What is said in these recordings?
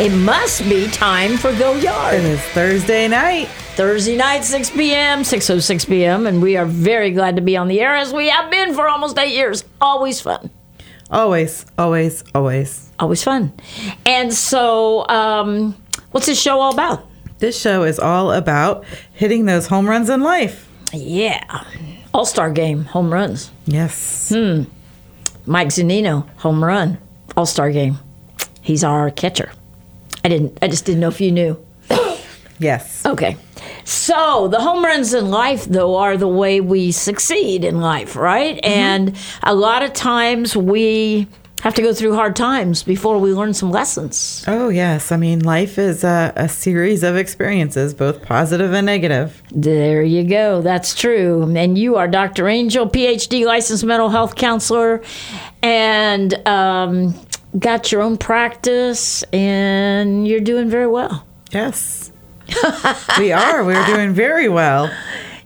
It must be time for Go It Yard. is Thursday night. Thursday night, 6 p.m., 6.06 p.m., and we are very glad to be on the air as we have been for almost eight years. Always fun. Always, always, always. Always fun. And so, um, what's this show all about? This show is all about hitting those home runs in life. Yeah. All Star game, home runs. Yes. Hmm. Mike Zunino, home run, All Star game. He's our catcher. I didn't. I just didn't know if you knew. Yes. Okay. So the home runs in life, though, are the way we succeed in life, right? And a lot of times we have to go through hard times before we learn some lessons. Oh, yes. I mean, life is a, a series of experiences, both positive and negative. There you go. That's true. And you are Dr. Angel, PhD licensed mental health counselor, and um, got your own practice, and you're doing very well. Yes. we are. We're doing very well.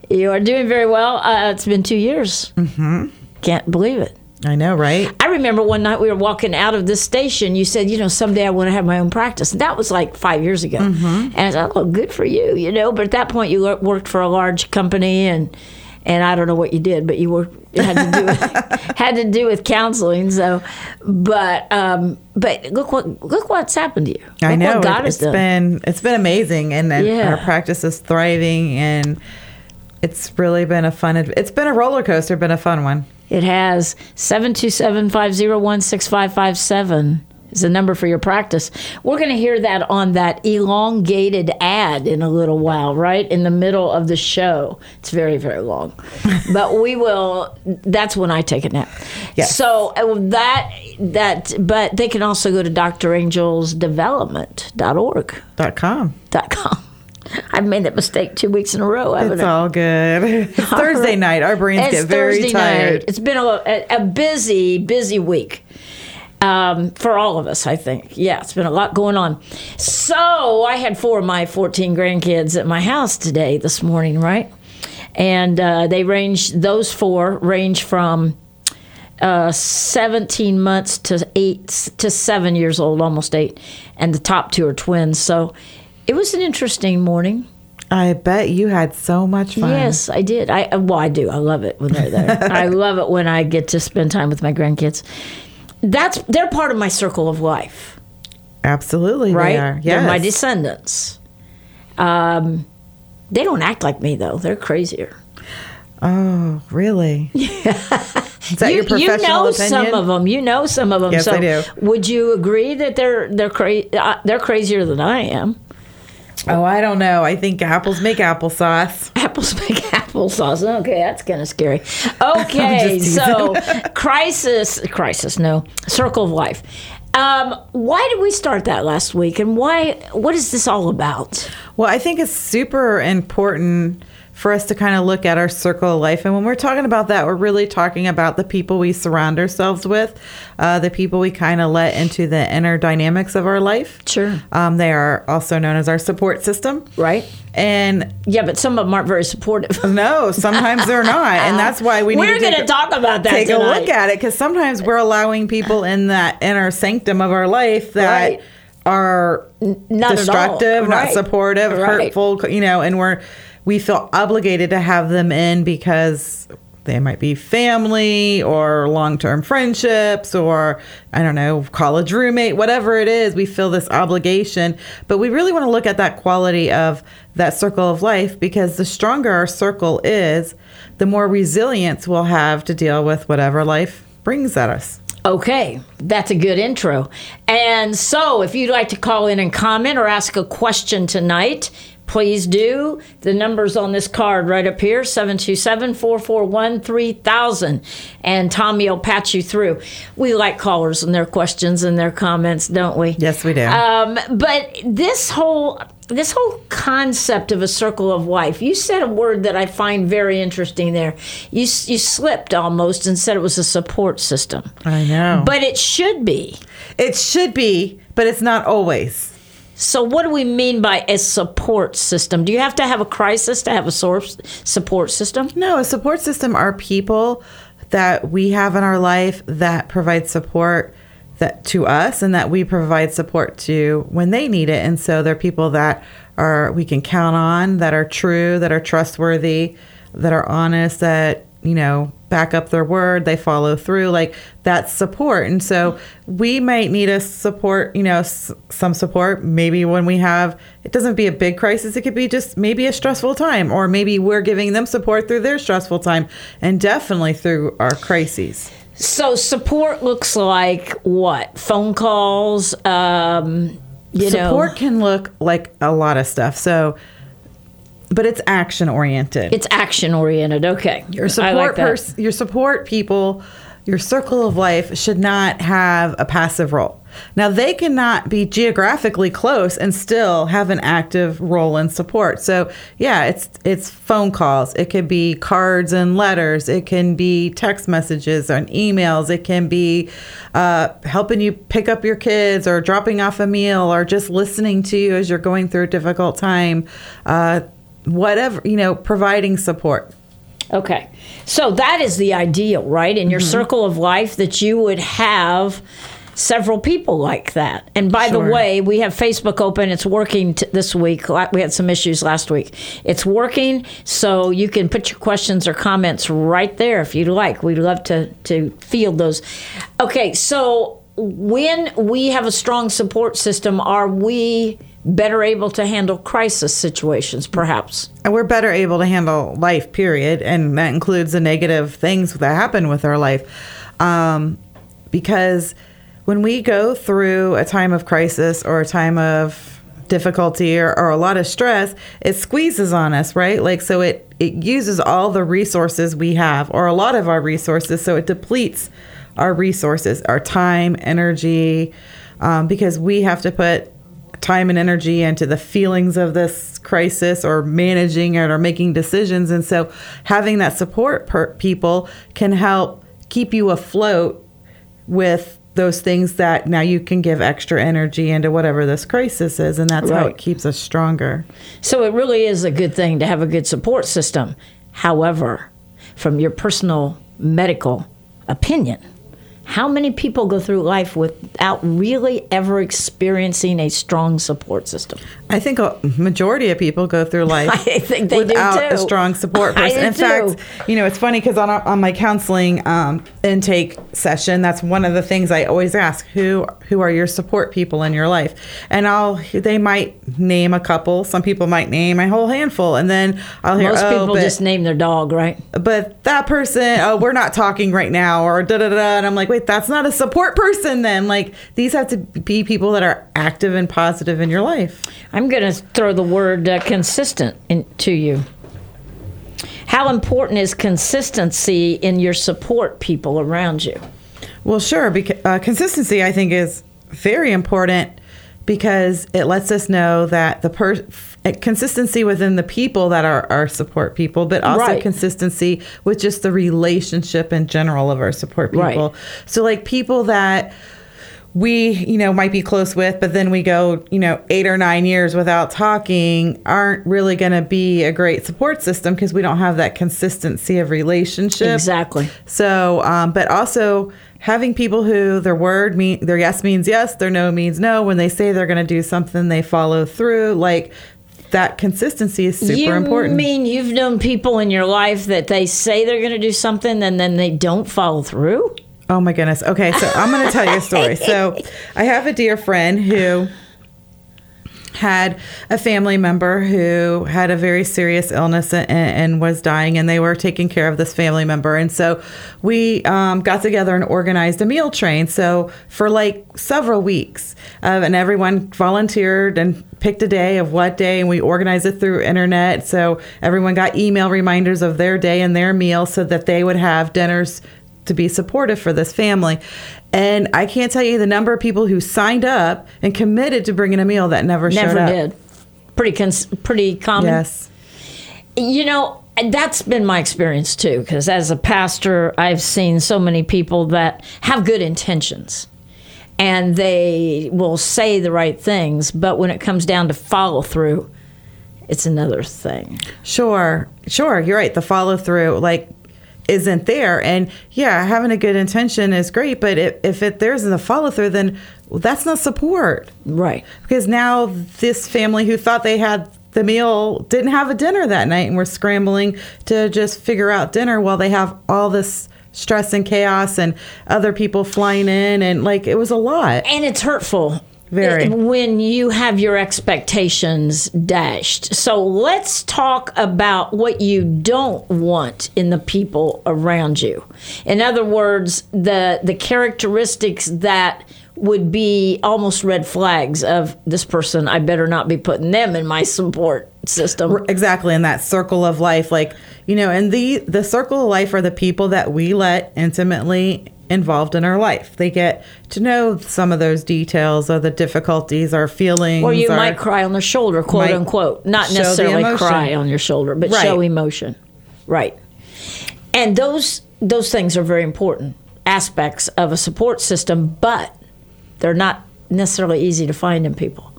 You are doing very well. Uh, it's been two years. Mm-hmm. Can't believe it. I know, right? I remember one night we were walking out of this station. You said, you know, someday I want to have my own practice. And that was like five years ago. And I thought, oh, good for you, you know. But at that point, you worked for a large company, and and I don't know what you did, but you were it had to do with, had to do with counseling. So, but um, but look what look what's happened to you. I Look know. what God it, has done. been it's been amazing and, and Yeah. our practice is thriving and it's really been a fun it's been a roller coaster, been a fun one. It has 727-501-6557 is the number for your practice. We're going to hear that on that elongated ad in a little while, right? In the middle of the show. It's very, very long. but we will that's when I take a nap. Yes. So uh, that that but they can also go to drangelsdevelopment.org. Dot com. Dot com. I've made that mistake two weeks in a row, haven't It's I? all good. It's Thursday night. Our brains It's get very Thursday tired. Night. It's been a, a busy, busy week um, for all of us, I think. Yeah, it's been a lot going on. So I had four of my 14 grandkids at my house today, this morning, right? And uh, they range, those four range from uh, 17 months to eight to seven years old, almost eight. And the top two are twins. So it was an interesting morning. I bet you had so much fun. Yes, I did. I well, I do. I love it when they're there. I love it when I get to spend time with my grandkids. That's they're part of my circle of life, Absolutely. right? They are. They're my descendants. Um, they don't act like me though. They're crazier. oh, really? Yeah. Is that you, your professional you know opinion? some of them. You know some of them. Yes, so I do. Would you agree that they're they're cra- uh, they're crazier than I am? Oh, I don't know. I think apples make applesauce. Apples make applesauce. Okay, that's kind of scary. Okay, so crisis, crisis, no, circle of life. Um, why did we start that last week, and why? What is this all about? Well, I think it's super important for us to kind of look at our circle of life. And when we're talking about that, we're really talking about the people we surround ourselves with, uh, the people we kind of let into the inner dynamics of our life. Sure. Um, they are also known as our support system. Right? And Yeah, but some of them aren't very supportive. no, sometimes they're not. And that's why we need We're to going take to talk about that take a look at it because sometimes we're allowing people in that inner sanctum of our life that Right. are not destructive, not Right. supportive, Right. hurtful, you know, and we're we feel obligated to have them in because they might be family or long-term friendships or I don't know, college roommate, whatever it is, we feel this obligation, but we really want to look at that quality of that circle of life because the stronger our circle is, the more resilience we'll have to deal with whatever life brings at us. Okay, that's a good intro. And so, if you'd like to call in and comment or ask a question tonight, please do. The number's on this card right up here 727 441 3000. And Tommy will patch you through. We like callers and their questions and their comments, don't we? Yes, we do. Um, but this whole this whole concept of a circle of life, you said a word that I find very interesting there. You you slipped almost and said it was a support system. I know. But it should be. it should be, but it's not always. So, what do we mean by a support system? Do you have to have a crisis to have a source support system? No, a support system are people that we have in our life that provide support that to us and that we provide support to when they need it. And so they're people that are we can count on, that are true, that are trustworthy, that are honest, that you know back up their word, they follow through. Like that's support. And so we might need a support, you know, s- some support. Maybe when we have it doesn't be a big crisis. It could be just maybe a stressful time, or maybe we're giving them support through their stressful time, and definitely through our crises. So, support looks like what? Phone calls, um, you support know. can look like a lot of stuff. So, but it's action oriented. It's action oriented. Okay. Your support like pers- your support people, your circle of life should not have a passive role. Now they cannot be geographically close and still have an active role in support. So yeah, it's it's phone calls, it could be cards and letters, it can be text messages and emails, it can be uh, helping you pick up your kids or dropping off a meal or just listening to you as you're going through a difficult time. Uh, whatever you know, providing support. Okay. So that is the ideal, right? In your Mm-hmm. circle of life, that you would have several people like that. And by the way, we have Facebook open. It's working t- this week. We had some issues last week. It's working, so you can put your questions or comments right there if you'd like. We'd love to, to field those. Okay, so when we have a strong support system, are we better able to handle crisis situations, perhaps? And we're better able to handle life, period. And that includes the negative things that happen with our life. Um, because when we go through a time of crisis or a time of difficulty or, or a lot of stress, it squeezes on us, right? Like, so it, it uses all the resources we have or a lot of our resources. So it depletes our resources, our time, energy, um, because we have to put time and energy into the feelings of this crisis or managing it or making decisions. And so having that support per people can help keep you afloat with those things that now you can give extra energy into whatever this crisis is. And that's how it keeps us stronger. So it really is a good thing to have a good support system. However, from your personal medical opinion, how many people go through life without really ever experiencing a strong support system? I think a majority of people go through life I think they do without a strong support person. In fact, you know, it's funny because on, on my counseling um, intake session, that's one of the things I always ask: who who are your support people in your life? And I'll they might name a couple. Some people might name a whole handful, and then I'll hear Most oh, people but, just name their dog, right? but that person, oh, we're not talking right now, or da da da. And I'm like, wait, that's not a support person. Then, like, these have to be people that are active and positive in your life. I'm going to throw the word uh, consistent in, to you. How important is consistency in your support people around you? Well, sure. Because uh, consistency, I think, is very important because it lets us know that the per uh, consistency within the people that are our support people, but also Right. consistency with just the relationship in general of our support people. Right. So, like people that we you know might be close with but then we go you know eight or nine years without talking aren't really going to be a great support system because we don't have that consistency of relationship Exactly. so, um, but also having people who their word mean their yes means yes, their no means no. When they say they're going to do something, they follow through. Like that consistency is super you important. mean you've known people in your life that they say they're going to do something and then they don't follow through? Oh my goodness. Okay, so I'm going to tell you a story. So I have a dear friend who had a family member who had a very serious illness and, and was dying, and they were taking care of this family member. And so we um, got together and organized a meal train. So for like several weeks, uh, and everyone volunteered and picked a day of what day, and we organized it through internet. So everyone got email reminders of their day and their meal, so that they would have dinners to be supportive for this family. And I can't tell you the number of people who signed up and committed to bringing a meal that never, Never showed up. did. Pretty cons- pretty common. Yes. You know, that's been my experience too, because as a pastor, I've seen so many people that have good intentions and they will say the right things, but when it comes down to follow through, it's another thing. Sure. Sure. You're right. The follow through, like, isn't there. And yeah, having a good intention is great, but if, if it there isn't a follow through, then well, that's not support. Right. Because now this family who thought they had the meal didn't have a dinner that night and we're scrambling to just figure out dinner while they have all this stress and chaos and other people flying in and like it was a lot. And it's hurtful. Very. When you have your expectations dashed. So let's talk about what you don't want in the people around you. In other words, the the characteristics that would be almost red flags of this person I better not be putting them in my support system. exactly in that circle of life like you know and the the circle of life are the people that we let intimately involved in our life they get to know some of those details or the difficulties or feelings Or you might cry on their shoulder, quote unquote. Not necessarily cry on your shoulder, but Right. show emotion. Right. And those those things are very important aspects of a support system, but they're not necessarily easy to find in people.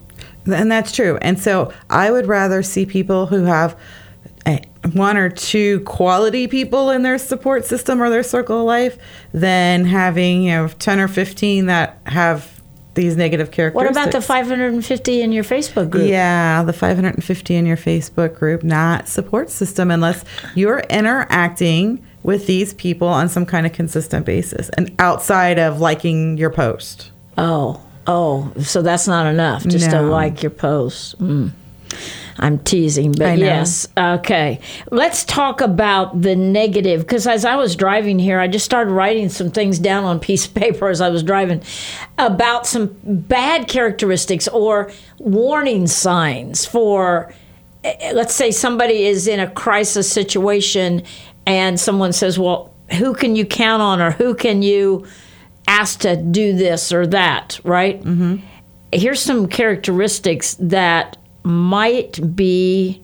And that's true. And so I would rather see people who have one or two quality people in their support system or their circle of life than having, you know, 10 or 15 that have these negative characteristics. What about the 550 in your Facebook group? Yeah, the 550 in your Facebook group, not support system unless you're interacting with these people on some kind of consistent basis and outside of liking your post. Oh, oh, so that's not enough just to like your post. Mm. I'm teasing, but yes. Okay. Let's talk about the negative because as I was driving here, I just started writing some things down on a piece of paper as I was driving about some bad characteristics or warning signs for eh, let's say somebody is in a crisis situation and someone says, "Well, who can you count on or who can you ask to do this or that?" Right? Mm-hmm. Here's some characteristics that might be.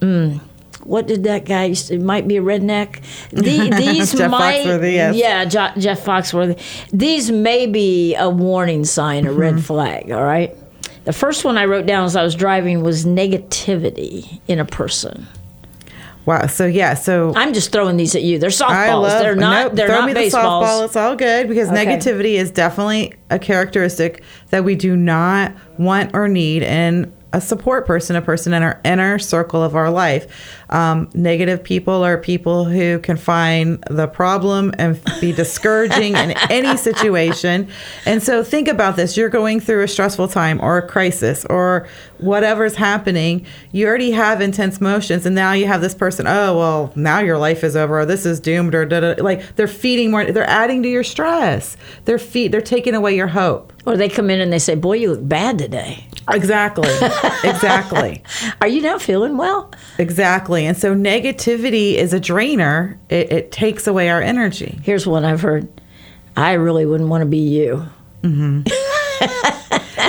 Mm, what did that guy? used to- It might be a redneck. The, these Jeff might, Foxworthy, yes. yeah, Jo- Jeff Foxworthy. These may be a warning sign, a Mm-hmm. red flag. All right. The first one I wrote down as I was driving was negativity in a person. Wow. So yeah, so I'm just throwing these at you. They're softballs. love. they're not. nope, they're throw not me baseballs. the softball. It's all good because Okay. negativity is definitely a characteristic that we do not want or need in a support person, a person in our inner circle of our life. Um, negative people are people who can find the problem and be discouraging in any situation. And so think about this: you're going through a stressful time or a crisis or whatever's happening. You already have intense emotions, and now you have this person. Oh well, now your life is over, or this is doomed, or da, da, da." like they're feeding more. They're adding to your stress. They're feed. They're taking away your hope. Or they come in and they say, "Boy, you look bad today. Exactly. exactly. Are you not feeling well?" Exactly. And so negativity is a drainer. It, it takes away our energy. Here's one I've heard. I really wouldn't want to be you. Mm-hmm.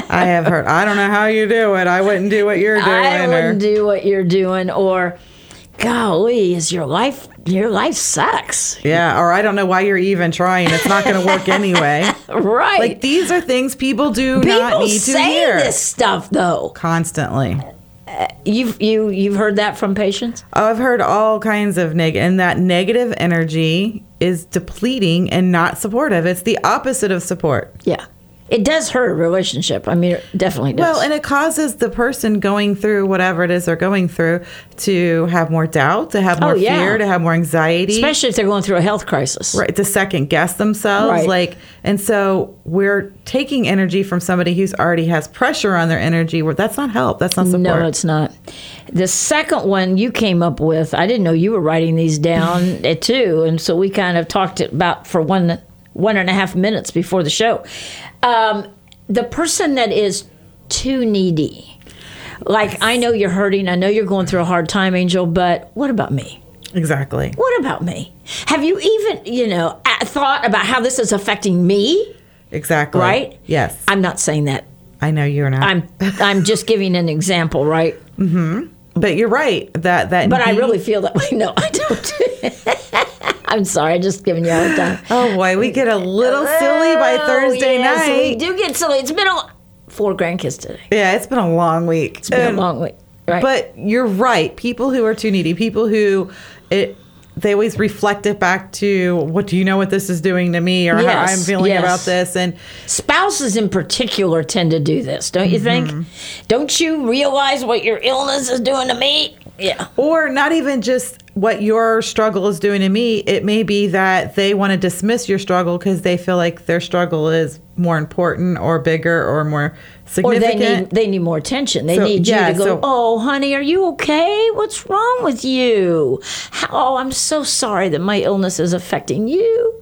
I have heard. I don't know how you do it. I wouldn't do what you're doing. I wouldn't do what you're doing. Or, golly, is your life? Your life sucks. yeah. Or I don't know why you're even trying. It's not going to work anyway. Right. Like these are things people do not need to say hear this stuff though. constantly. Uh, you've you you've heard that from patients. Oh, I've heard all kinds of negative, and that negative energy is depleting and not supportive. It's the opposite of support. Yeah, It does hurt a relationship. I mean, it definitely does. Well, and it causes the person going through whatever it is they're going through to have more doubt, to have oh, more Oh, yeah. fear, to have more anxiety. Especially if they're going through a health crisis. right to second guess themselves Right. like and so we're taking energy from somebody who's already has pressure on their energy where that's not help that's not support No, it's not. The second one you came up with, I didn't know you were writing these down too, and so we kind of talked about for one one and a half minutes before the show. Um, the person that is too needy, like I know you're hurting, I know you're going through a hard time, Angel, but what about me? exactly What about me? Have you even, you know, thought about how this is affecting me? exactly Right? yes I'm not saying that. i know you're not I'm I'm just giving an example, right? Mhm. but you're right that that But I really feel that way. No, I don't. I'm sorry, I'm just giving you a hard time. oh boy we get a little silly by Oh, thursday yes, We do get silly. It's been a four grandkids today. yeah it's been a long week It's been And- a long week. Right. But you're right. People who are too needy, people who it they always reflect it back to what do you know what this is doing to me or how I'm feeling yes. about this and spouses in particular tend to do this, don't you Mm-hmm. think? Don't you realize what your illness is doing to me? Yeah. or not even just what your struggle is doing to me. It may be that they want to dismiss your struggle because they feel like their struggle is more important or bigger or more significant. Or they need they need more attention. They So, need you yeah, to go. so- oh, honey, are you okay? What's wrong with you? How, oh, I'm so sorry that my illness is affecting you.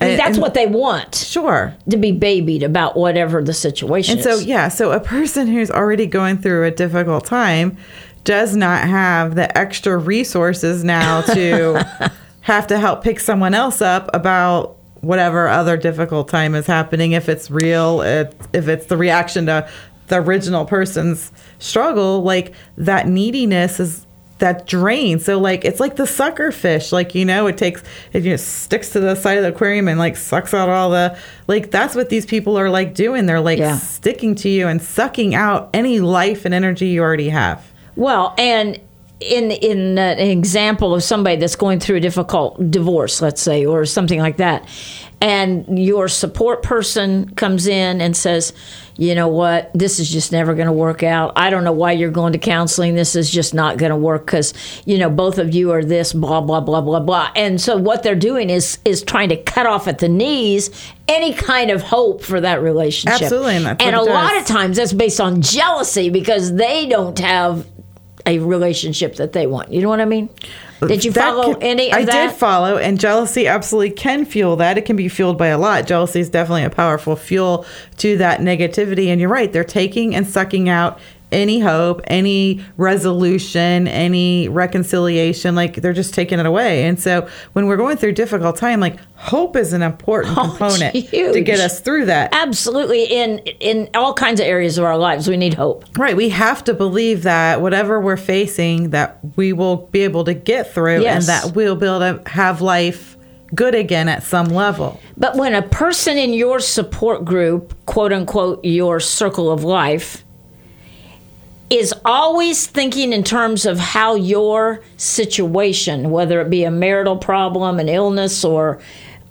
I mean, And- that's and- what they want. sure. to be babied about whatever the situation And so, yeah, so a person who's already going through a difficult time does not have the extra resources now to have to help pick someone else up about whatever other difficult time is happening. If it's real, it, if it's the reaction to the original person's struggle, like that neediness is that drain. So like it's like the sucker fish. Like you know, it takes it just sticks to the side of the aquarium and like sucks out all the like that's what these people are like doing. They're like Yeah. sticking to you and sucking out any life and energy you already have. Well, and in in an example of somebody that's going through a difficult divorce, let's say, or something like that, and your support person comes in and says, "You know what? This is just never going to work out. I don't know why you're going to counseling. This is just not going to work because you know both of you are this blah blah blah blah blah." And so what they're doing is is trying to cut off at the knees any kind of hope for that relationship. Absolutely, and and a lot of times that's based on jealousy because they don't have a relationship that they want. You know what I mean? Did you That follow can- any of I that? did follow, and jealousy absolutely can fuel that. It can be fueled by a lot. Jealousy is definitely a powerful fuel to that negativity. And you're right, they're taking and sucking out any hope, any resolution, any reconciliation. Like they're just taking it away. And so when we're going through difficult time, like hope is an important Oh, component to get us through that. Absolutely. In in all kinds of areas of our lives, we need hope. Right. We have to believe that whatever we're facing, that we will be able to get through Yes. and that we'll be able to have life good again at some level. But when a person in your support group, quote unquote, your circle of life, is always thinking in terms of how your situation, whether it be a marital problem, an illness, or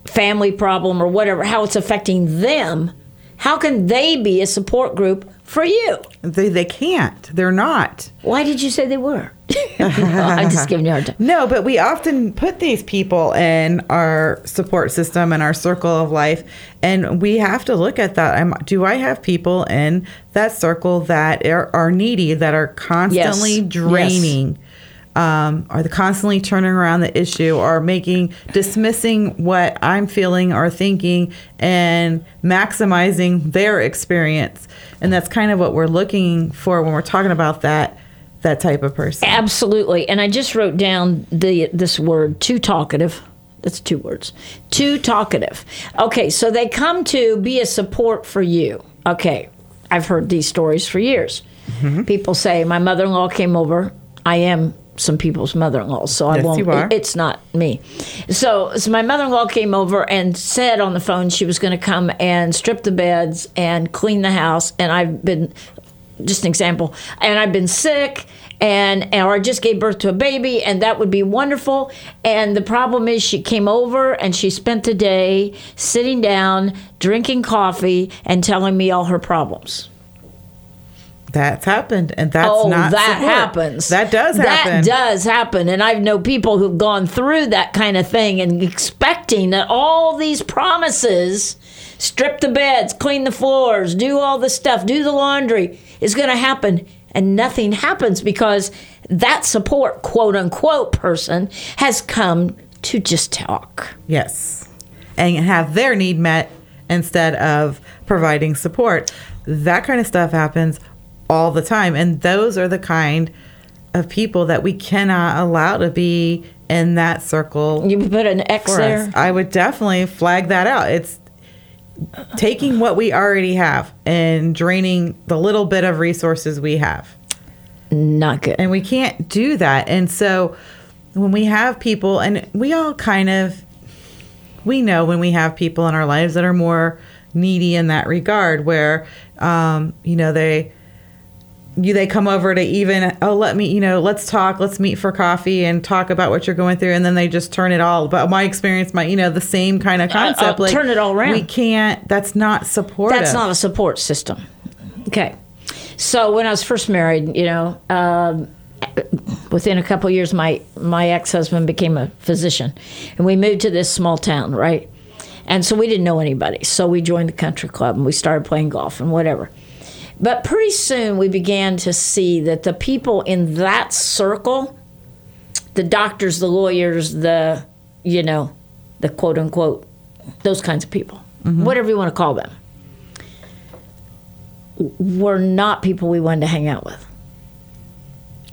family problem, or whatever, how it's affecting them, how can they be a support group for you? They, they can't. They're not. Why did you say they were? I'm just giving you a hard time. No, but we often put these people in our support system and our circle of life, and we have to look at that. I'm, do I have people in that circle that are, are needy, that are constantly Yes. draining? Um, are they constantly turning around the issue or making dismissing what I'm feeling or thinking and maximizing their experience? And that's kind of what we're looking for when we're talking about that that type of person. Absolutely. And I just wrote down the this word too talkative. That's two words. Too talkative. Okay, so they come to be a support for you. Okay. I've heard these stories for years. Mm-hmm. People say my mother-in-law came over. I am some people's mother-in-law, so I Yes, won't you are. it- it's not me. So, so my mother-in-law came over and said on the phone she was going to come and strip the beds and clean the house and I've been just an example. And I've been sick and or I just gave birth to a baby, and that would be wonderful. And the problem is, she came over and she spent the day sitting down, drinking coffee, and telling me all her problems. That's happened, and that's oh, not that support. happens. That does happen. That does happen. And I know people who've gone through that kind of thing and expecting that all these promises strip the beds, clean the floors, do all the stuff, do the laundry is going to happen. And nothing happens because that support, quote unquote, person has come to just talk. Yes. And have their need met instead of providing support. That kind of stuff happens all the time. And those are the kind of people that we cannot allow to be in that circle. You put an X there. us. I would definitely flag that out. It's taking what we already have and draining the little bit of resources we have. Not good. And we can't do that. And so when we have people, and we all kind of, we know when we have people in our lives that are more needy in that regard, where, um, you know, they, you they come over to even oh let me you know let's talk let's meet for coffee and talk about what you're going through and then they just turn it all but my experience my you know the same kind of concept uh, turn it all around. we can't that's not supportive That's not a support system. Okay. So when I was first married, you know, um, within a couple years, my my ex husband became a physician, and we moved to this small town, right? And so we didn't know anybody. So we joined the country club and we started playing golf and whatever. But pretty soon we began to see that the people in that circle, the doctors, the lawyers, the, you know, the quote unquote, those kinds of people, mm-hmm. whatever you want to call them, were not people we wanted to hang out with.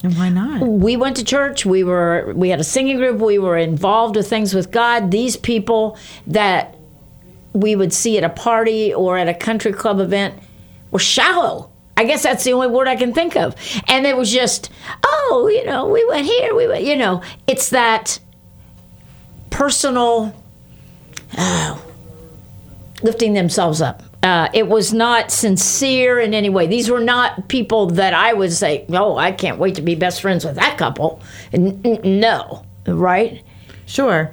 and why not We went to church. We were we had a singing group. We were involved with things with God. These people that we would see at a party or at a country club event were shallow. I guess that's the only word I can think of. And it was just, oh, you know, we went here, we went, you know, it's that personal oh, lifting themselves up. Uh, it was not sincere in any way. These were not people that I would say, "Oh, I can't wait to be best friends with that couple." N- n- no, right? sure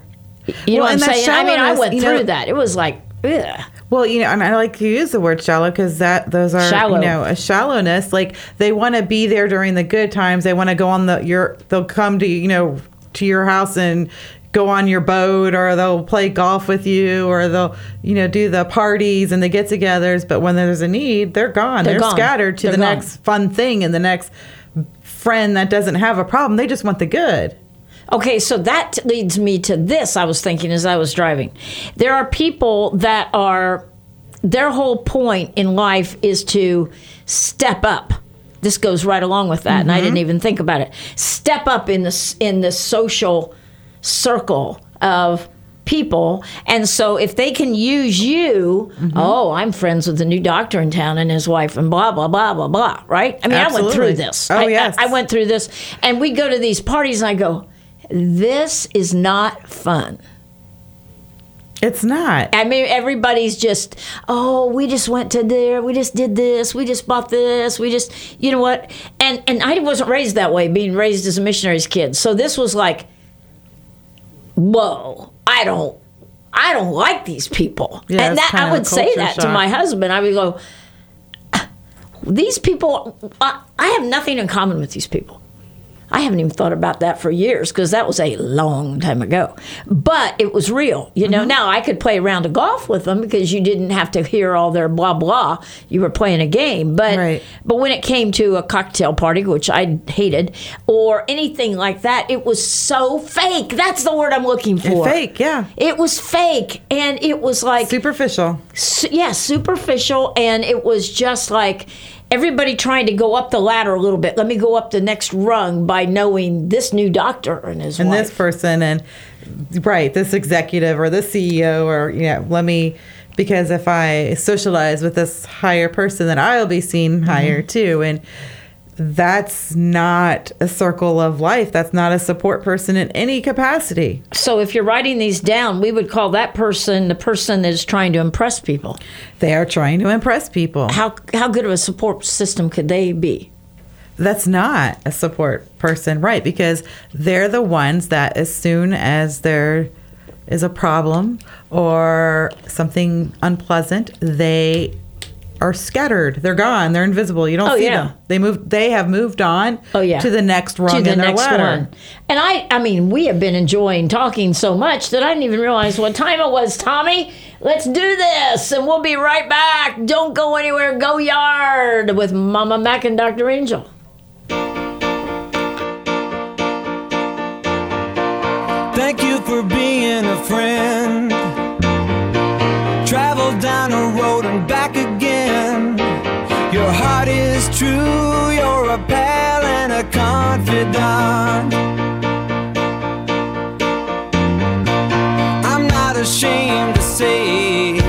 You know Well, what I'm saying? I mean, I went you through know- that. It was like, ugh. Well, you know, and I like to use the word shallow because that those are Shallow. you know a shallowness. Like they want to be there during the good times. They want to go on the your. They'll come to you know to your house and go on your boat, or they'll play golf with you, or they'll you know do the parties and the get-togethers. But when there's a need, they're gone. They're They're, gone. scattered to They're the gone. next fun thing and the next friend that doesn't have a problem. They just want the good. Okay, so that leads me to this. I was thinking as I was driving. There are people that are, their whole point in life is to step up. This goes right along with that, and I didn't mm-hmm. even think about it. Step up in the in the social circle of people, and so if they can use you, mm-hmm. oh, I'm friends with the new doctor in town and his wife, and blah blah blah blah blah. Right? I mean, I went through this. Oh, I- I- yes. I went through this, and we go to these parties, and I go, this is not fun. It's not. I mean, everybody's just, oh, we just went to there, we just did this, we just bought this, we just, you know what? And and I wasn't raised that way, being raised as a missionary's kid. So this was like, whoa, I don't, I don't like these people. Yeah, and that I would say that to my husband. I would go, uh, these people, I, I have nothing in common with these people. I haven't even thought about that for years because that was a long time ago. But it was real. You Mm-hmm. know, now I could play a round of golf with them because you didn't have to hear all their blah blah. You were playing a game. But Right. but when it came to a cocktail party, which I hated, or anything like that, it was so fake. That's the word I'm looking for. Fake, yeah. It was fake. And it was like Superficial. su- yeah, superficial, and it was just like everybody trying to go up the ladder a little bit. Let me go up the next rung by knowing this new doctor and his and wife. this person and right this executive or this ceo or yeah let me because if i socialize with this higher person then i'll be seen Mm-hmm. higher too and that's not a circle of life that's not a support person in any capacity so if you're writing these down, we would call that person the person that is trying to impress people. they are trying to impress people How how good of a support system could they be? that's not a support person, right? Because they're the ones that, as soon as there is a problem or something unpleasant, they are scattered. They're gone. They're invisible. You don't Oh, see yeah. them. They move. They have moved on. Oh yeah. to the next rung to the in their next ladder. one. And I I mean, we have been enjoying talking so much that I didn't even realize what time it was, Tommy. Let's do this and we'll be right back. Don't go anywhere. Go yard with Mama Mac and Dr. Angel. Thank you for being a friend. Travel down a road and back again. Your heart is true, you're a pal and a confidant. I'm not ashamed to say,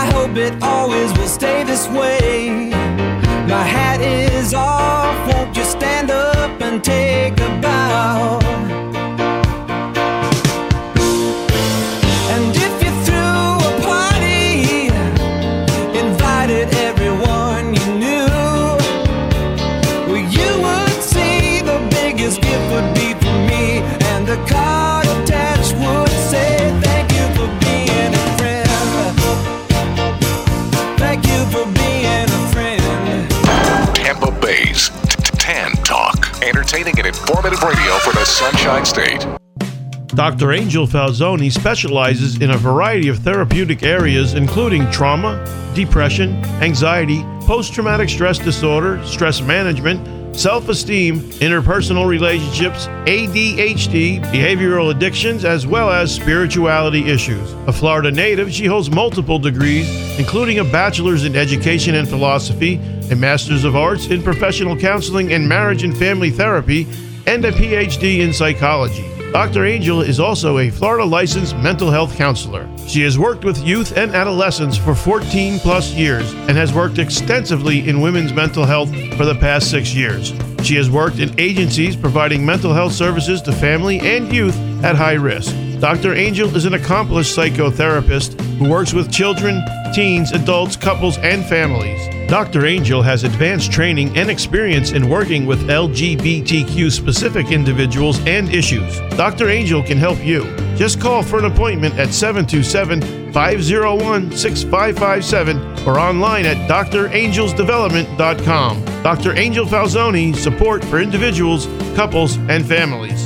I hope it always will stay this way. My hat is off, won't you stand up and take a bow? Entertaining and informative radio for the Sunshine State. Dr. Angel Falzoni specializes in a variety of therapeutic areas, including trauma, depression, anxiety, post traumatic stress disorder, stress management, self esteem, interpersonal relationships, ADHD, behavioral addictions, as well as spirituality issues. A Florida native, she holds multiple degrees, including a bachelor's in education and philosophy, a master's of arts in professional counseling and marriage and family therapy, and a PhD in psychology. Dr. Angel is also a Florida licensed mental health counselor. She has worked with youth and adolescents for 14 plus years and has worked extensively in women's mental health for the past six years. She has worked in agencies providing mental health services to family and youth at high risk. Dr. Angel is an accomplished psychotherapist who works with children, teens, adults, couples, and families. Dr. Angel has advanced training and experience in working with LGBTQ specific individuals and issues. Dr. Angel can help you. Just call for an appointment at 727 501 6557 or online at drangelsdevelopment.com. Dr. Angel Falzoni, support for individuals, couples, and families.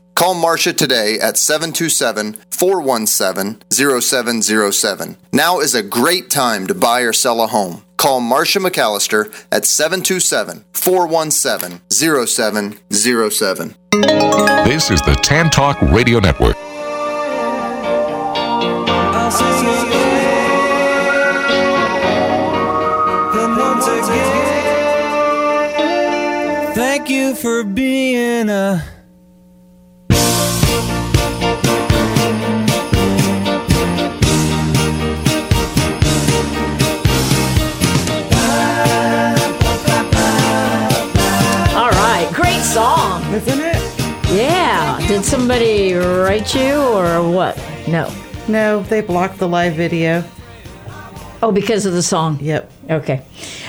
Call Marcia today at 727 417 0707. Now is a great time to buy or sell a home. Call Marcia McAllister at 727 417 0707. This is the Tan Talk Radio Network. I'll sing again. Then once again. Thank you for being a. somebody write you or what? No. No, they blocked the live video. Oh, because of the song. Yep. Okay.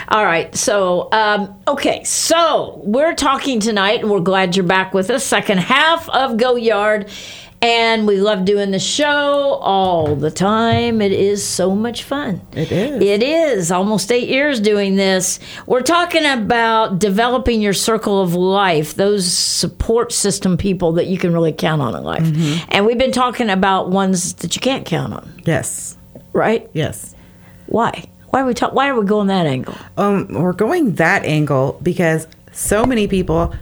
All right. So, um, okay. So we're talking tonight, and we're glad you're back with us. Second half of Go Yard. And we love doing the show all the time. It is so much fun. It is. It is almost eight years doing this. We're talking about developing your circle of life, those support system people that you can really count on in life. Mm-hmm. And we've been talking about ones that you can't count on, Yes. right? Yes. Why? Why are we talk- Why are we going that angle? Um, we're going that angle because so many people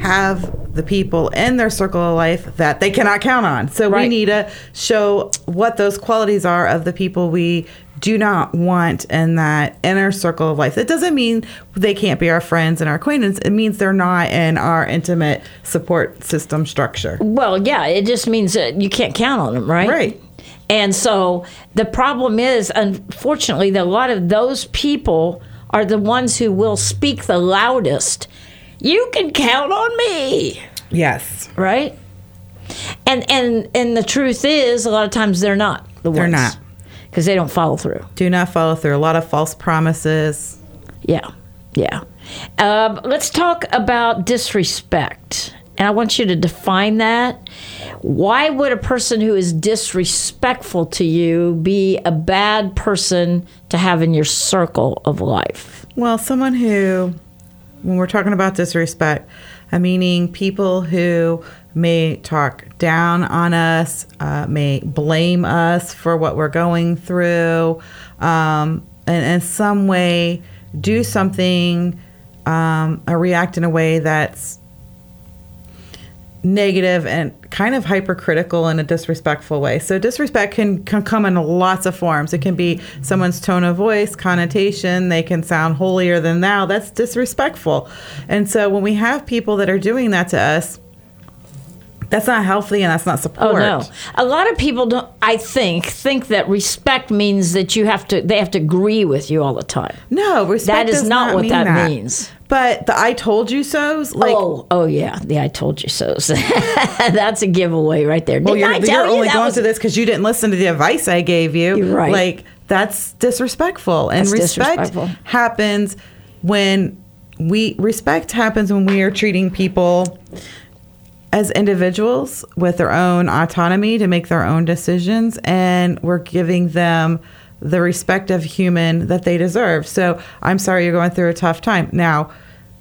have the people in their circle of life that they cannot count on. So we need to show what those qualities are of the people we do not want in that inner circle of life. It doesn't mean they can't be our friends and our acquaintance. It means they're not in our intimate support system structure. Well, yeah, it just means that you can't count on them, right? Right. And so the problem is, unfortunately, that a lot of those people are the ones who will speak the loudest. You can count on me, Yes. right? And and and the truth is, a lot of times they're not the ones. They're not. because they don't follow through. Do not follow through. A lot of false promises. Yeah, yeah. Um, let's talk about disrespect. And I want you to define that. Why would a person who is disrespectful to you be a bad person to have in your circle of life? Well, someone who, when we're talking about disrespect, I'm meaning people who may talk down on us, uh, may blame us for what we're going through, um, and in some way do something um, or react in a way that's negative and kind of hypercritical in a disrespectful way. So disrespect can, can come in lots of forms. It can be someone's tone of voice, connotation, they can sound holier than thou. That's disrespectful. And so when we have people that are doing that to us, that's not healthy and that's not oh, support. Oh no. A lot of people don't I think think that respect means that you have to they have to agree with you all the time. No, respect That is does not what mean that means. But the I told you so's like oh, oh yeah, the I told you so's That's a giveaway right there. Well, Didn't you're, I tell you're you only that going was- to this because you didn't listen to the advice I gave you. You're right. Like that's disrespectful, and That's respect disrespectful. happens when we respect happens when we are treating people as individuals with their own autonomy to make their own decisions, and we're giving them the respect of human that they deserve. So I'm sorry you're going through a tough time. Now,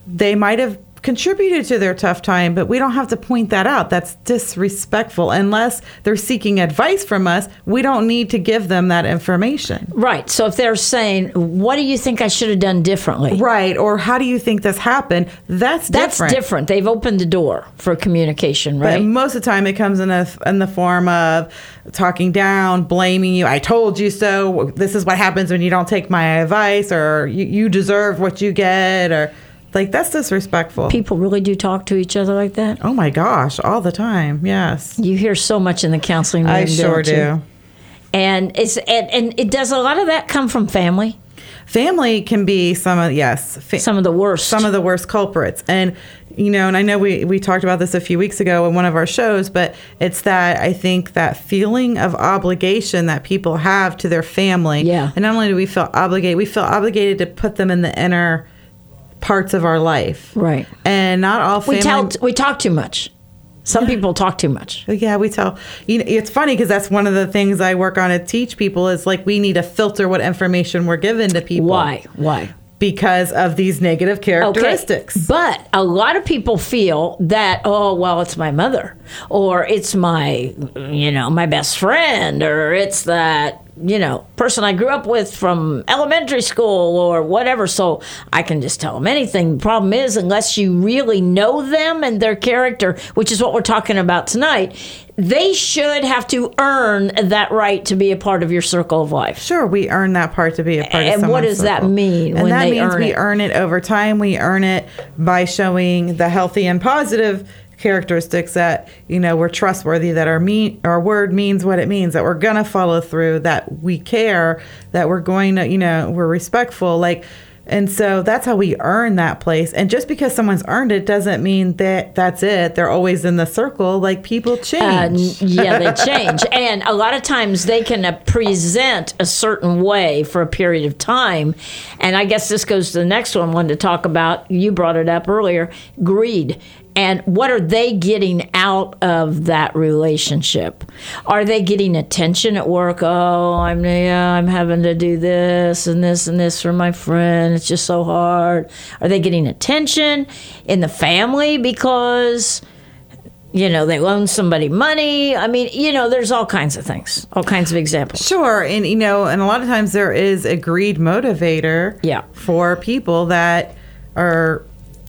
they might have contributed to their tough time, but we don't have to point that out. That's disrespectful. Unless they're seeking advice from us, we don't need to give them that information. Right. So if they're saying, "What do you think I should have done differently?" Right. Or how do you think this happened? That's That's different. different. They've opened the door for communication, right? But most of the time, it comes in a in the form of talking down, blaming you. I told you so. This is what happens when you don't take my advice, or you, you deserve what you get, or like that's disrespectful. People really do talk to each other like that. oh my gosh, all the time. Yes, You hear so much in the counseling room. I sure you? do. And it's and, and it does a lot of that come from family. Family can be some of yes, fa- Some of the worst. some of the worst culprits. And you know, and I know we we talked about this a few weeks ago in one of our shows, but it's that I think that feeling of obligation that people have to their family. Yeah. And not only do we feel obligated, we feel obligated to put them in the inner parts of our life. Right. And not all we tell we talk too much. Some people talk too much. yeah, we tell. You know, it's funny because that's one of the things I work on to teach people is like we need to filter what information we're given to people. Why? Why? Because of these negative characteristics. But a lot of people feel that, oh, well, it's my mother, or it's my, you know, my best friend, or it's that, you know, person I grew up with from elementary school or whatever. So I can just tell them anything. The problem is, unless you really know them and their character, which is what we're talking about tonight, they should have to earn that right to be a part of your circle of life. Sure, we earn that part to be a part of And what does that mean And when that they means earn we it? earn it over time. We earn it by showing the healthy and positive characteristics that you know we're trustworthy, that our mean our word means what it means, that we're gonna follow through, that we care, that we're going to you know we're respectful, like. And so that's how we earn that place. And just because someone's earned it doesn't mean that that's it. They're always in the circle. Like people Uh, change. n- yeah, they change. and a lot of times they can uh, present a certain way for a period of time. And I guess this goes to the next one wanted to talk about. You brought it up earlier greed. And what are they getting out of that relationship? Are they getting attention at work? Oh, I'm yeah, I'm having to do this and this and this for my friend. It's just so hard. Are they getting attention in the family because you know, they loan somebody money. I mean, you know, there's all kinds of things, all kinds of examples. Sure, and you know, and a lot of times there is a greed motivator. Yeah. For people that are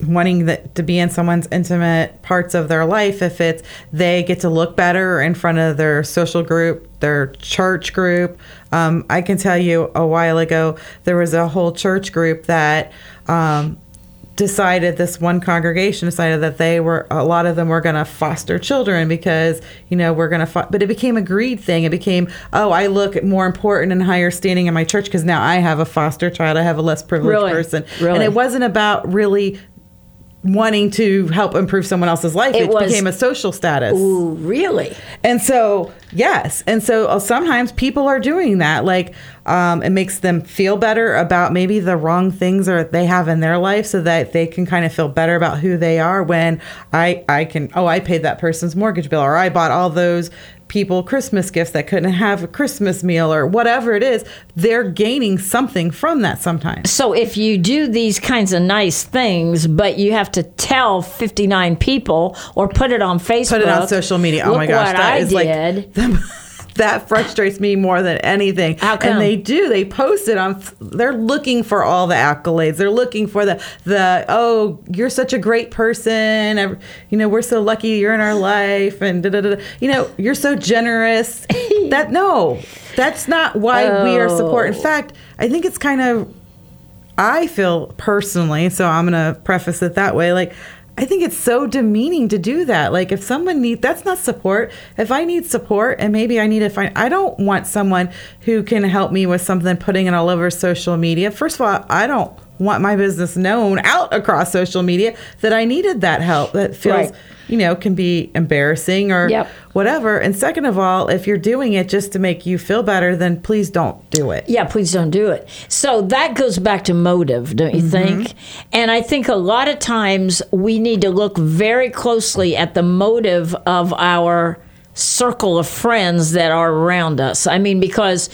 wanting that to be in someone's intimate parts of their life if it's they get to look better in front of their social group their church group um, i can tell you a while ago there was a whole church group that um, decided this one congregation decided that they were a lot of them were going to foster children because you know we're going to fo- but it became a greed thing it became oh i look more important and higher standing in my church because now i have a foster child i have a less privileged Really? person Really? and it wasn't about really wanting to help improve someone else's life It it, was- became a social status Ooh, really? and so, yes. And so uh, sometimes people are doing that. Like, um, it makes them feel better about maybe the wrong things or they have in their life so that they can kind of feel better about who they are when I, I can, oh, I paid that person's mortgage bill or I bought all those people Christmas gifts that couldn't have a Christmas meal or whatever it is. They're gaining something from that sometimes. So if you do these kinds of nice things, but you have to tell 59 people or put it on Facebook, Put it on social media. Oh my gosh, what that I is did. like that frustrates me more than anything. How come? And they do. They post it on. They're looking for all the accolades. They're looking for the the oh, you're such a great person. You know, we're so lucky you're in our life, and da da da. You know, you're so generous. that no, that's not why we are oh. support. In Oh. fact, I think it's kind of I feel personally, so I'm going to preface it that way. Like, I think it's so demeaning to do that. Like, if someone needs, that's not support. If I need support and maybe I need to find, I don't want someone who can help me with something, putting it all over social media. First of all, I don't want my business known out across social media that I needed that help. That feels, Right. you know, can be embarrassing or Yep. whatever. And second of all, if you're doing it just to make you feel better, then please don't do it. Yeah, please don't do it. So that goes back to motive, don't you mm-hmm. think? And I think a lot of times we need to look very closely at the motive of our circle of friends that are around us. I mean, because,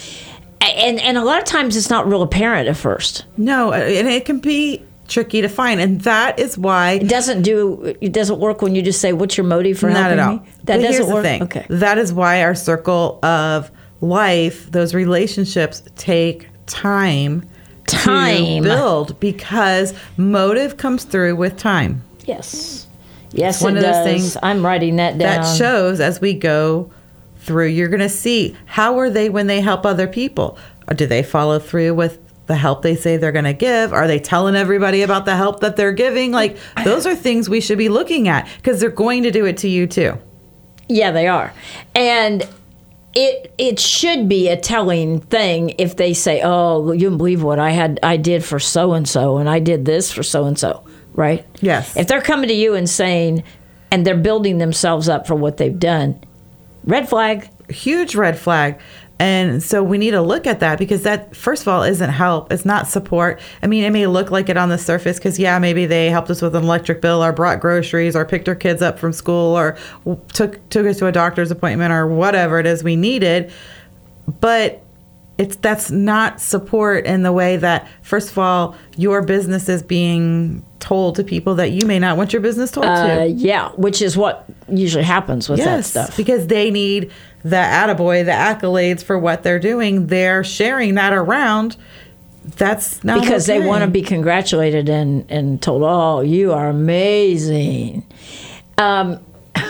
and, and a lot of times it's not real apparent at first. No, and it can be tricky to find, and that is why It doesn't do, it doesn't work when you just say, what's your motive for not helping at all. me? That But doesn't here's work. The thing. Okay. That is why our circle of life, those relationships, take time. Time. to build because motive comes through with time. Yes. Yes, It's one it of those things I'm writing that down. That shows as we go through, you're going to see how are they when they help other people? Or do they follow through with the help they say they're going to give? Are they telling everybody about the help that they're giving? Like, those are things we should be looking at because they're going to do it to you too. Yeah, they are. And it it should be a telling thing if they say, "Oh, you don't believe what I had I did for so and so and I did this for so and so." Right? Yes. If they're coming to you and saying and they're building themselves up for what they've done, red flag. huge red flag. And so we need to look at that because that, first of all, isn't help. It's not support. I mean, it may look like it on the surface because, yeah, maybe they helped us with an electric bill or brought groceries or picked our kids up from school or took, took us to a doctor's appointment or whatever it is we needed. But it's that's not support in the way that, first of all, your business is being told to people that you may not want your business told Uh, to. yeah, which is what usually happens with that stuff. because they need the attaboy, the accolades for what they're doing. They're sharing that around. That's not because they want to be congratulated and, and told, "Oh, you are amazing." Um,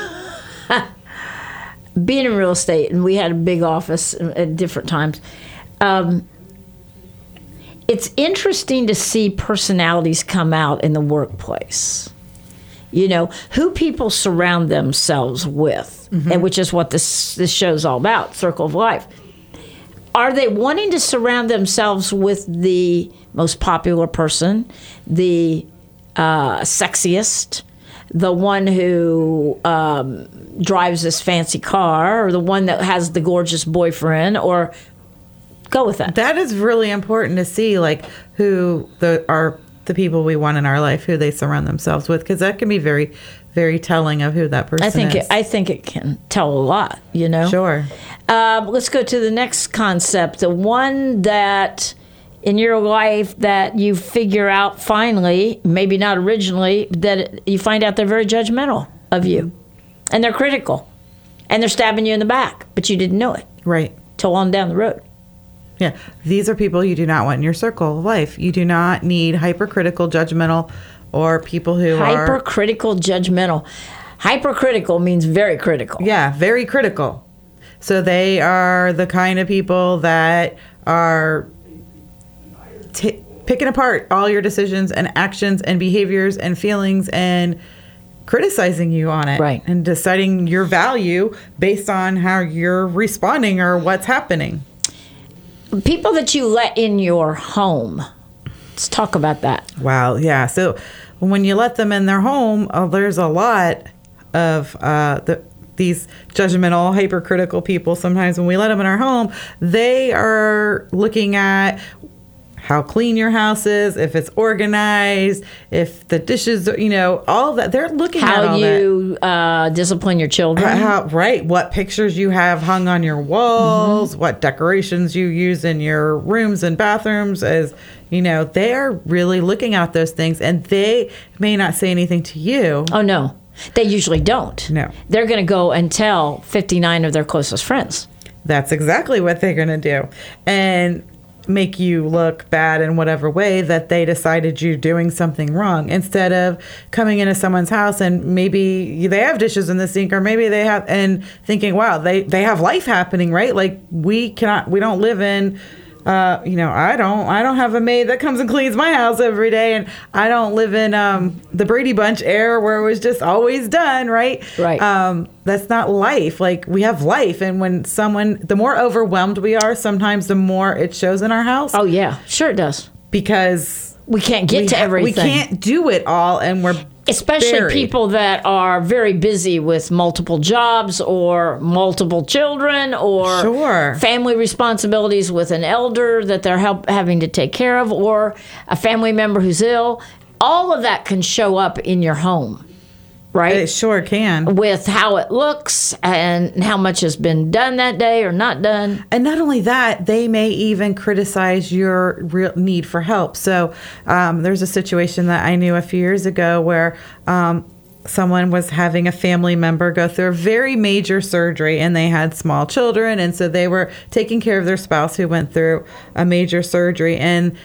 being in real estate, and we had a big office at different times. Um, it's interesting to see personalities come out in the workplace. You know who people surround themselves with, and which is what this this show's all about. Circle of life are they wanting to surround themselves with the most popular person, the uh, sexiest, the one who um, drives this fancy car, or the one that has the gorgeous boyfriend, or go with that? That is really important to see, like who the are the people we want in our life, who they surround themselves with, because that can be very, very telling of who that person I think is. it, I think it can tell a lot. You know. sure. Um, let's go to the next concept, the one that in your life that you figure out finally, maybe not originally, that you find out they're very judgmental of you, and they're critical, and they're stabbing you in the back, but you didn't know it Right. till on down the road. Yeah, these are people you do not want in your circle of life. You do not need hypercritical, judgmental, or people who are Hypercritical, judgmental. Hypercritical means very critical. yeah, very critical. So they are the kind of people that are t- picking apart all your decisions and actions and behaviors and feelings and criticizing you on it Right. and deciding your value based on how you're responding or what's happening. People that you let in your home. Let's talk about that. Wow. Yeah. So when you let them in their home, uh, there's a lot of uh, the, these judgmental, hypercritical people. Sometimes when we let them in our home, they are looking at how clean your house is, if it's organized, if the dishes, you know, all that. They're looking at How all that. you uh, discipline your children. How, right. What pictures you have hung on your walls, Mm-hmm. what decorations you use in your rooms and bathrooms as you know, they are really looking at those things and they may not say anything to you. Oh no, they usually don't. No. they're going to go and tell 59 of their closest friends. That's exactly what they're going to do. And make you look bad in whatever way that they decided you're doing something wrong instead of coming into someone's house and maybe they have dishes in the sink or maybe they have and thinking wow they they have life happening right? Like we cannot we don't live in uh, you know, I don't. I don't have a maid that comes and cleans my house every day, and I don't live in um, the Brady Bunch era where it was just always done, right? Right. Um, that's not life. Like we have life, and when someone, the more overwhelmed we are, sometimes the more it shows in our house Oh yeah, sure it does. because We can't get we to everything. We can't do it all, and we're especially people that are very busy with multiple jobs or multiple children or Sure. family responsibilities with an elder that they're help, having to take care of or a family member who's ill. All of that can show up in your home right It sure can. with how it looks and how much has been done that day or not done And not only that, they may even criticize your real need for help. So um, there's a situation that I knew a few years ago where um, someone was having a family member go through a very major surgery and they had small children. And so they were taking care of their spouse who went through a major surgery. And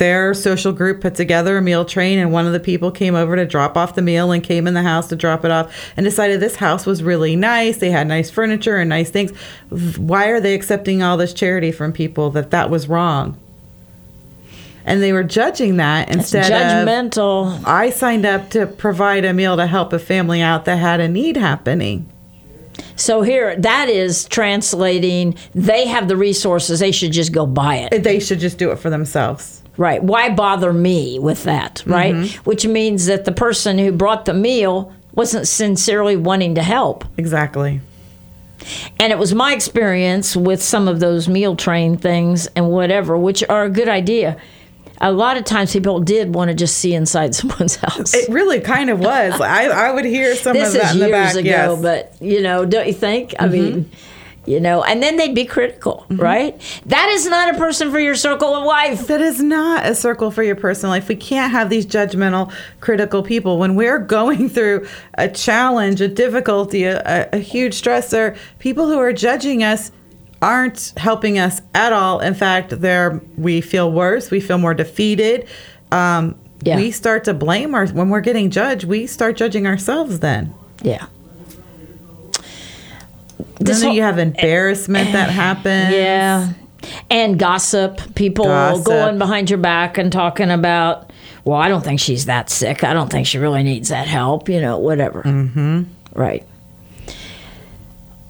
their social group put together a meal train and one of the people came over to drop off the meal and came in the house to drop it off and decided this house was really nice. They had nice furniture and nice things. Why are they accepting all this charity from people that that was wrong? And they were judging that it's instead of judgmental. I signed up to provide a meal to help a family out that had a need happening. So here that is translating they have the resources they should just go buy it. They should just do it for themselves Right. Why bother me with that? Right. Mm-hmm. Which means that the person who brought the meal wasn't sincerely wanting to help. exactly And it was my experience with some of those meal train things and whatever, which are a good idea. A lot of times people did want to just see inside someone's house. it really kind of was i, I would hear some this of that is in the years back ago, yes. Mm-hmm. but you know, don't you think? I mean, you know, and then they'd be critical, right? That is not a person for your circle of life. That is not a circle for your personal life. We can't have these judgmental, critical people. When we're going through a challenge, a difficulty, a, a huge stressor, people who are judging us aren't helping us at all. In fact, they're we feel worse. We feel more defeated. Um, Yeah. We start to blame our when we're getting judged. We start judging ourselves. Then Yeah. Then whole- you have embarrassment that happens. Yeah. And gossip, people Gossip. going behind your back and talking about, well, I don't think she's that sick. I don't think she really needs that help, you know, whatever. Mm-hmm. Right.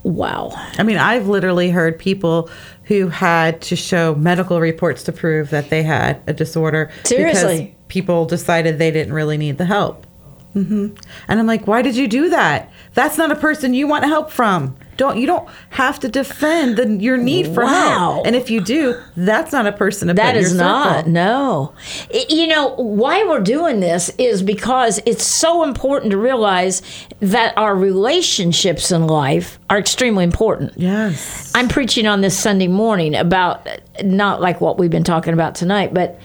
Wow. I mean, I've literally heard people who had to show medical reports to prove that they had a disorder Seriously? because people decided they didn't really need the help. hmm And I'm like, why did you do that? That's not a person you want help from. Don't you don't have to defend the, your need for Wow. help. And if you do, that's not a person to That your not, no. I- You know, why we're doing this is because it's so important to realize that our relationships in life are extremely important. Yes. I'm preaching on this Sunday morning about not like what we've been talking about tonight, but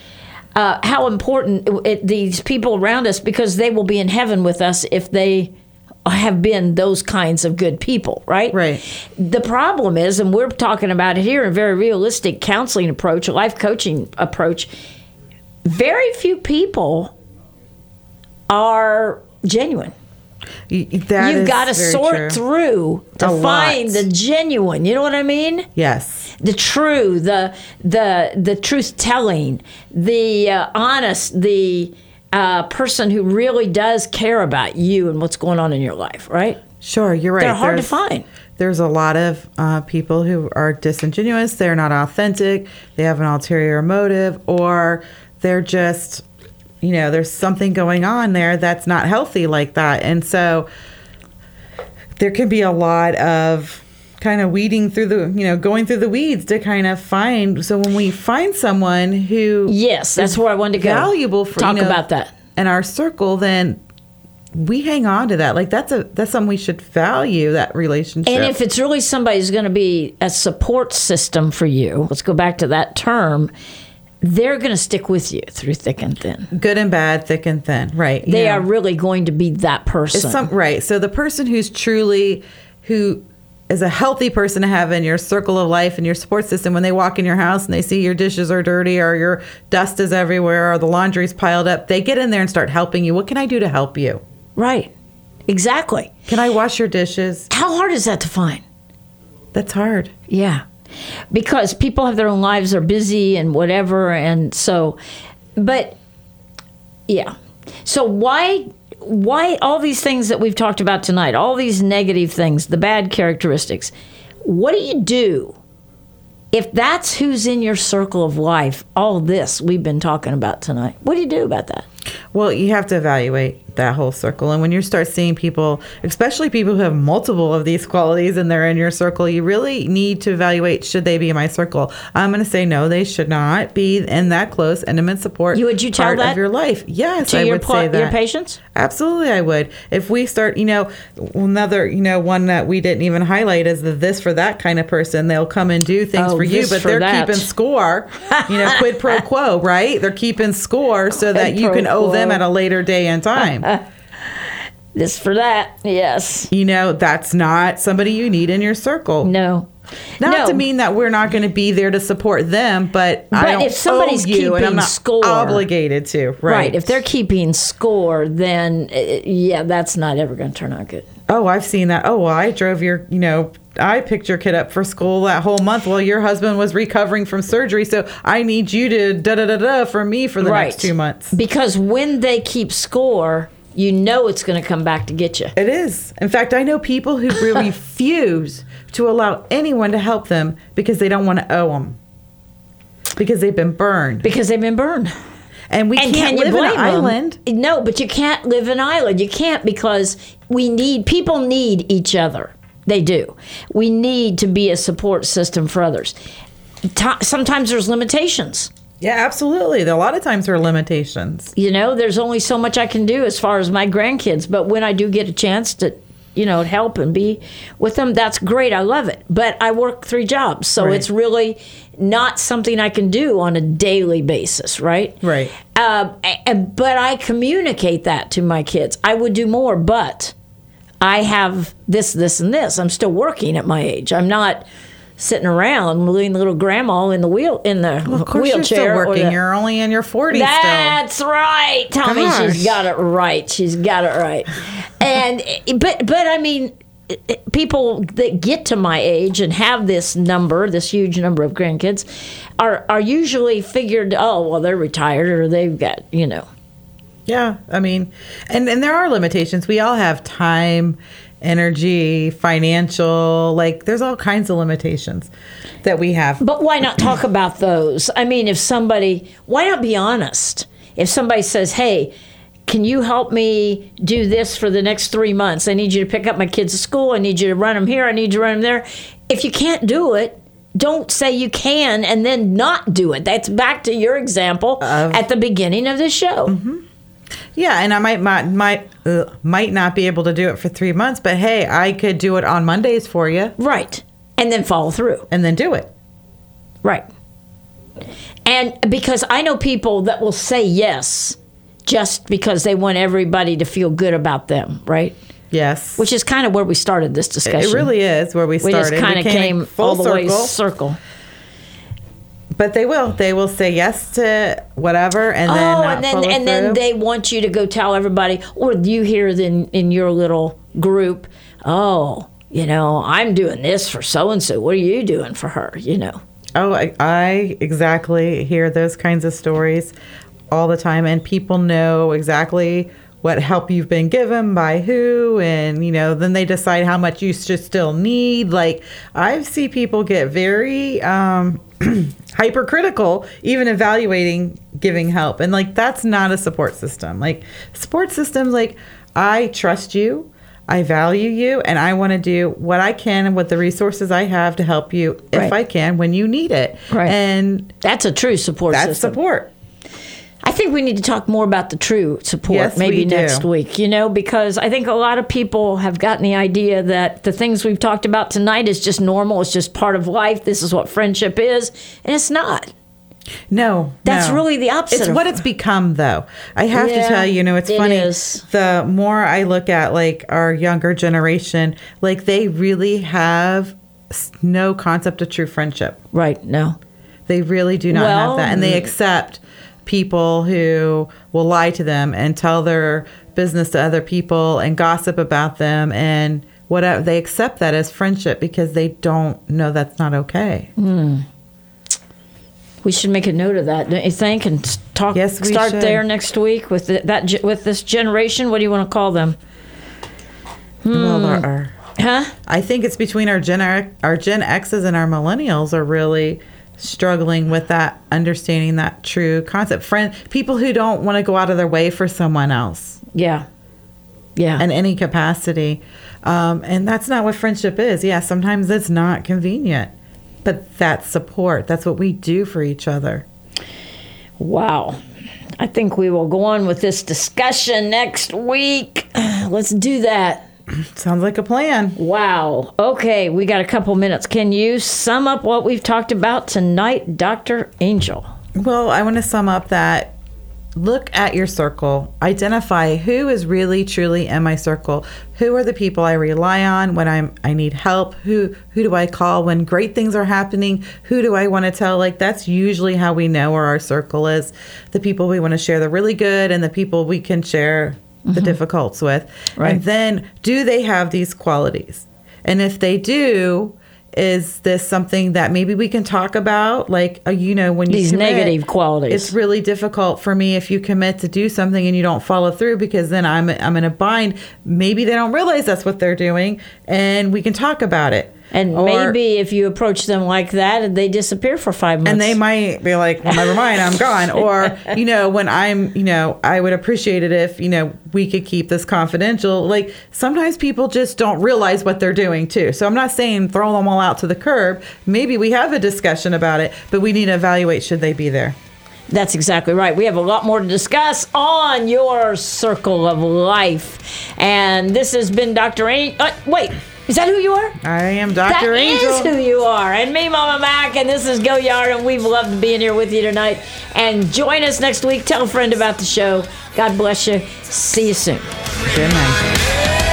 uh, how important it, these people around us because they will be in heaven with us if they have been those kinds of good people, right? Right. The problem is, and we're talking about it here, a very realistic counseling approach, a life coaching approach. Very few people are genuine. That You've got to sort true. through to A find lot. the genuine. You know what I mean? Yes. The true, the the the truth telling, the uh, honest, the uh, person who really does care about you and what's going on in your life. Right? Sure, you're right. They're hard to There's- find. There's a lot of uh, people who are disingenuous. They're not authentic. They have an ulterior motive, or they're just, you know, there's something going on there that's not healthy like that. And so there can be a lot of kind of weeding through the, you know, going through the weeds to kind of find. So when we find someone who Yes, that's where I wanted to go. valuable for talk you know, about that. in our circle, then we hang on to that. Like that's a that's something we should value that relationship. And if it's really somebody who's going to be a support system for you, let's go back to that term. They're going to stick with you through thick and thin. good and bad, thick and thin, right? They are really going to be that person. It's some right. So the person who's truly who is a healthy person to have in your circle of life and your support system when they walk in your house and they see your dishes are dirty or your dust is everywhere or the laundry's piled up, they get in there and start helping you. What can I do to help you? right. Exactly. Can I wash your dishes? How hard is that to find? That's hard. Yeah. Because people have their own lives, are busy and whatever. And so, but yeah. So why, why all these things that we've talked about tonight, all these negative things, the bad characteristics, what do you do if that's who's in your circle of life? All this we've been talking about tonight. What do you do about that? Well, you have to evaluate that whole circle. And when you start seeing people, especially people who have multiple of these qualities and they're in your circle, you really need to evaluate should they be in my circle? I'm going to say no, they should not be in that close, intimate support You- would you tell part that of your life. Yes, To I your would pl- say your that. patients? Absolutely, I would. If we start, you know, another, you know, one that we didn't even highlight is the this for that kind of person. They'll come and do things Oh, for you, but for they're that. keeping score. You know, quid pro quo, right? They're keeping score so that you can owe them at a later day and time. This for that. Yes. you know, that's not somebody you need in your circle. No. Not no. to mean that we're not going to be there to support them, but, I don't if somebody's you, and I'm keeping not score- obligated to. Right. Right. If they're keeping score, then uh, yeah, that's not ever going to turn out good. oh, I've seen that. Oh, well, I drove your, you know, I picked your kid up for school that whole month while your husband was recovering from surgery. So I need you to da da da da for me for the right. next two months. Because when they keep score, you know it's going to come back to get you. It is. In fact, I know people who really refuse to allow anyone to help them because they don't want to owe them. Because they've been burned. Because they've been burned. And we And can't can live in an island. No, but you can't live in an island. You can't because we need people need each other. They do. We need to be a support system for others. Sometimes there's limitations. Yeah, absolutely. A lot of times there are limitations. you know there's only so much i can do as far as my grandkids but when i do get a chance to you know help and be with them that's great i love it but i work three jobs so Right. it's really not something i can do on a daily basis right Right. uh, but i communicate that to my kids i would do more but i have this this and this i'm still working at my age i'm not sitting around the little grandma in the wheel in the Of course, wheelchair you're still working. the- You're only in your 40s still. that's right. Tell me Gosh. she's got it right. She's got it right. And but but I mean people that get to my age and have this number, this huge number of grandkids are are usually figured, oh, well they're retired or they've got, you know. Yeah, I mean, and and there are limitations. We all have time, energy, financial. Like, there's all kinds of limitations that we have. But why not talk about those? I mean, if somebody, why not be honest? If somebody says, hey, can you help me do this for the next three months? I need you to pick up my kids at school. I need you to run them here. I need you to run them there. If you can't do it, don't say you can and then not do it. That's back to your example at the beginning of the show. Mm-hmm. Yeah, and I might might might, uh, might not be able to do it for three months, but hey, I could do it on Mondays for you, Right. And then follow through. and then do it. Right. And because I know people that will say yes just because they want everybody to feel good about them, right? Yes, Which is kind of where we started this discussion. it really is where we we started. just kind of We came full all the way circle. circle. But they will. They will say yes to whatever, and then oh, and then and then they want you to go tell everybody, or you hear in in your little group, oh, you know, I'm doing this for so and so. What are you doing for her? You know. Oh, I, I exactly hear those kinds of stories all the time, and people know exactly what help you've been given by who, and you know, then they decide how much you should still need. Like I see people get very um, hypercritical, even evaluating giving help, and like that's not a support system. Like support systems, like I trust you. I value you and I want to do what I can with the resources I have to help you if Right. I can when you need it. Right. And That's a true support that's system. support. I think we need to talk more about the true support Yes, maybe we next week, you know, because I think a lot of people have gotten the idea that the things we've talked about tonight is just normal, it's just part of life, this is what friendship is, and it's not. No, That's no. really the opposite It's what it's become, though. I have Yeah, to tell you, you know, it's it funny. is. The more I look at like our younger generation, like they really have no concept of true friendship. Right, no. They really do not Well, have that, and they accept people who will lie to them and tell their business to other people and gossip about them and whatever. They accept that as friendship because they don't know that's not okay. We should make a note of that, don't you think? And talk. Yes, we start should. there next week with the, that with this generation. What do you want to call them? Well, Hmm. there are. Huh? I think it's between our Gen our Gen X's and our millennials are really struggling with that understanding that true concept. Friend people who don't want to go out of their way for someone else Yeah. Yeah. in any capacity. Um, and that's not what friendship is. Yeah, sometimes it's not convenient. But that's support. That's what we do for each other. Wow. I think we will go on with this discussion next week. Let's do that. Sounds like a plan. Wow. Okay, we got a couple minutes. Can you sum up what we've talked about tonight, Dr. Angel? Well, I want to sum up that look at your circle. Identify who is really truly in my circle. Who are the people I rely on when I'm I need help? Who who do I call when great things are happening? Who do I want to tell? Like that's usually how we know where our circle is. The people we want to share the really good and the people we can share the difficults with. Right. And then do they have these qualities? And if they do, is this something that maybe we can talk about? Like, uh, you know, when you These commit, negative qualities. It's really difficult for me if you commit to do something and you don't follow through because then I'm I'm in a bind. Maybe they don't realize that's what they're doing, and we can talk about it. And Or- maybe if you approach them like that and they disappear for five months. and they might be like, "Well, never mind, I'm gone." Or, you know, when I'm, you know, I would appreciate it if, you know, we could keep this confidential. Like sometimes people just don't realize what they're doing too. So I'm not saying throw them all out to the curb. Maybe we have a discussion about it, but we need to evaluate should they be there. That's exactly right. We have a lot more to discuss on your circle of life. And this has been Dr. Angel. Uh, wait, is that who you are? I am Dr. is Angel. That is who you are. And me, Mama Mac, and this is Go Yard, and we've loved being here with you tonight. And join us next week. Tell a friend about the show. God bless you. See you soon. Good night.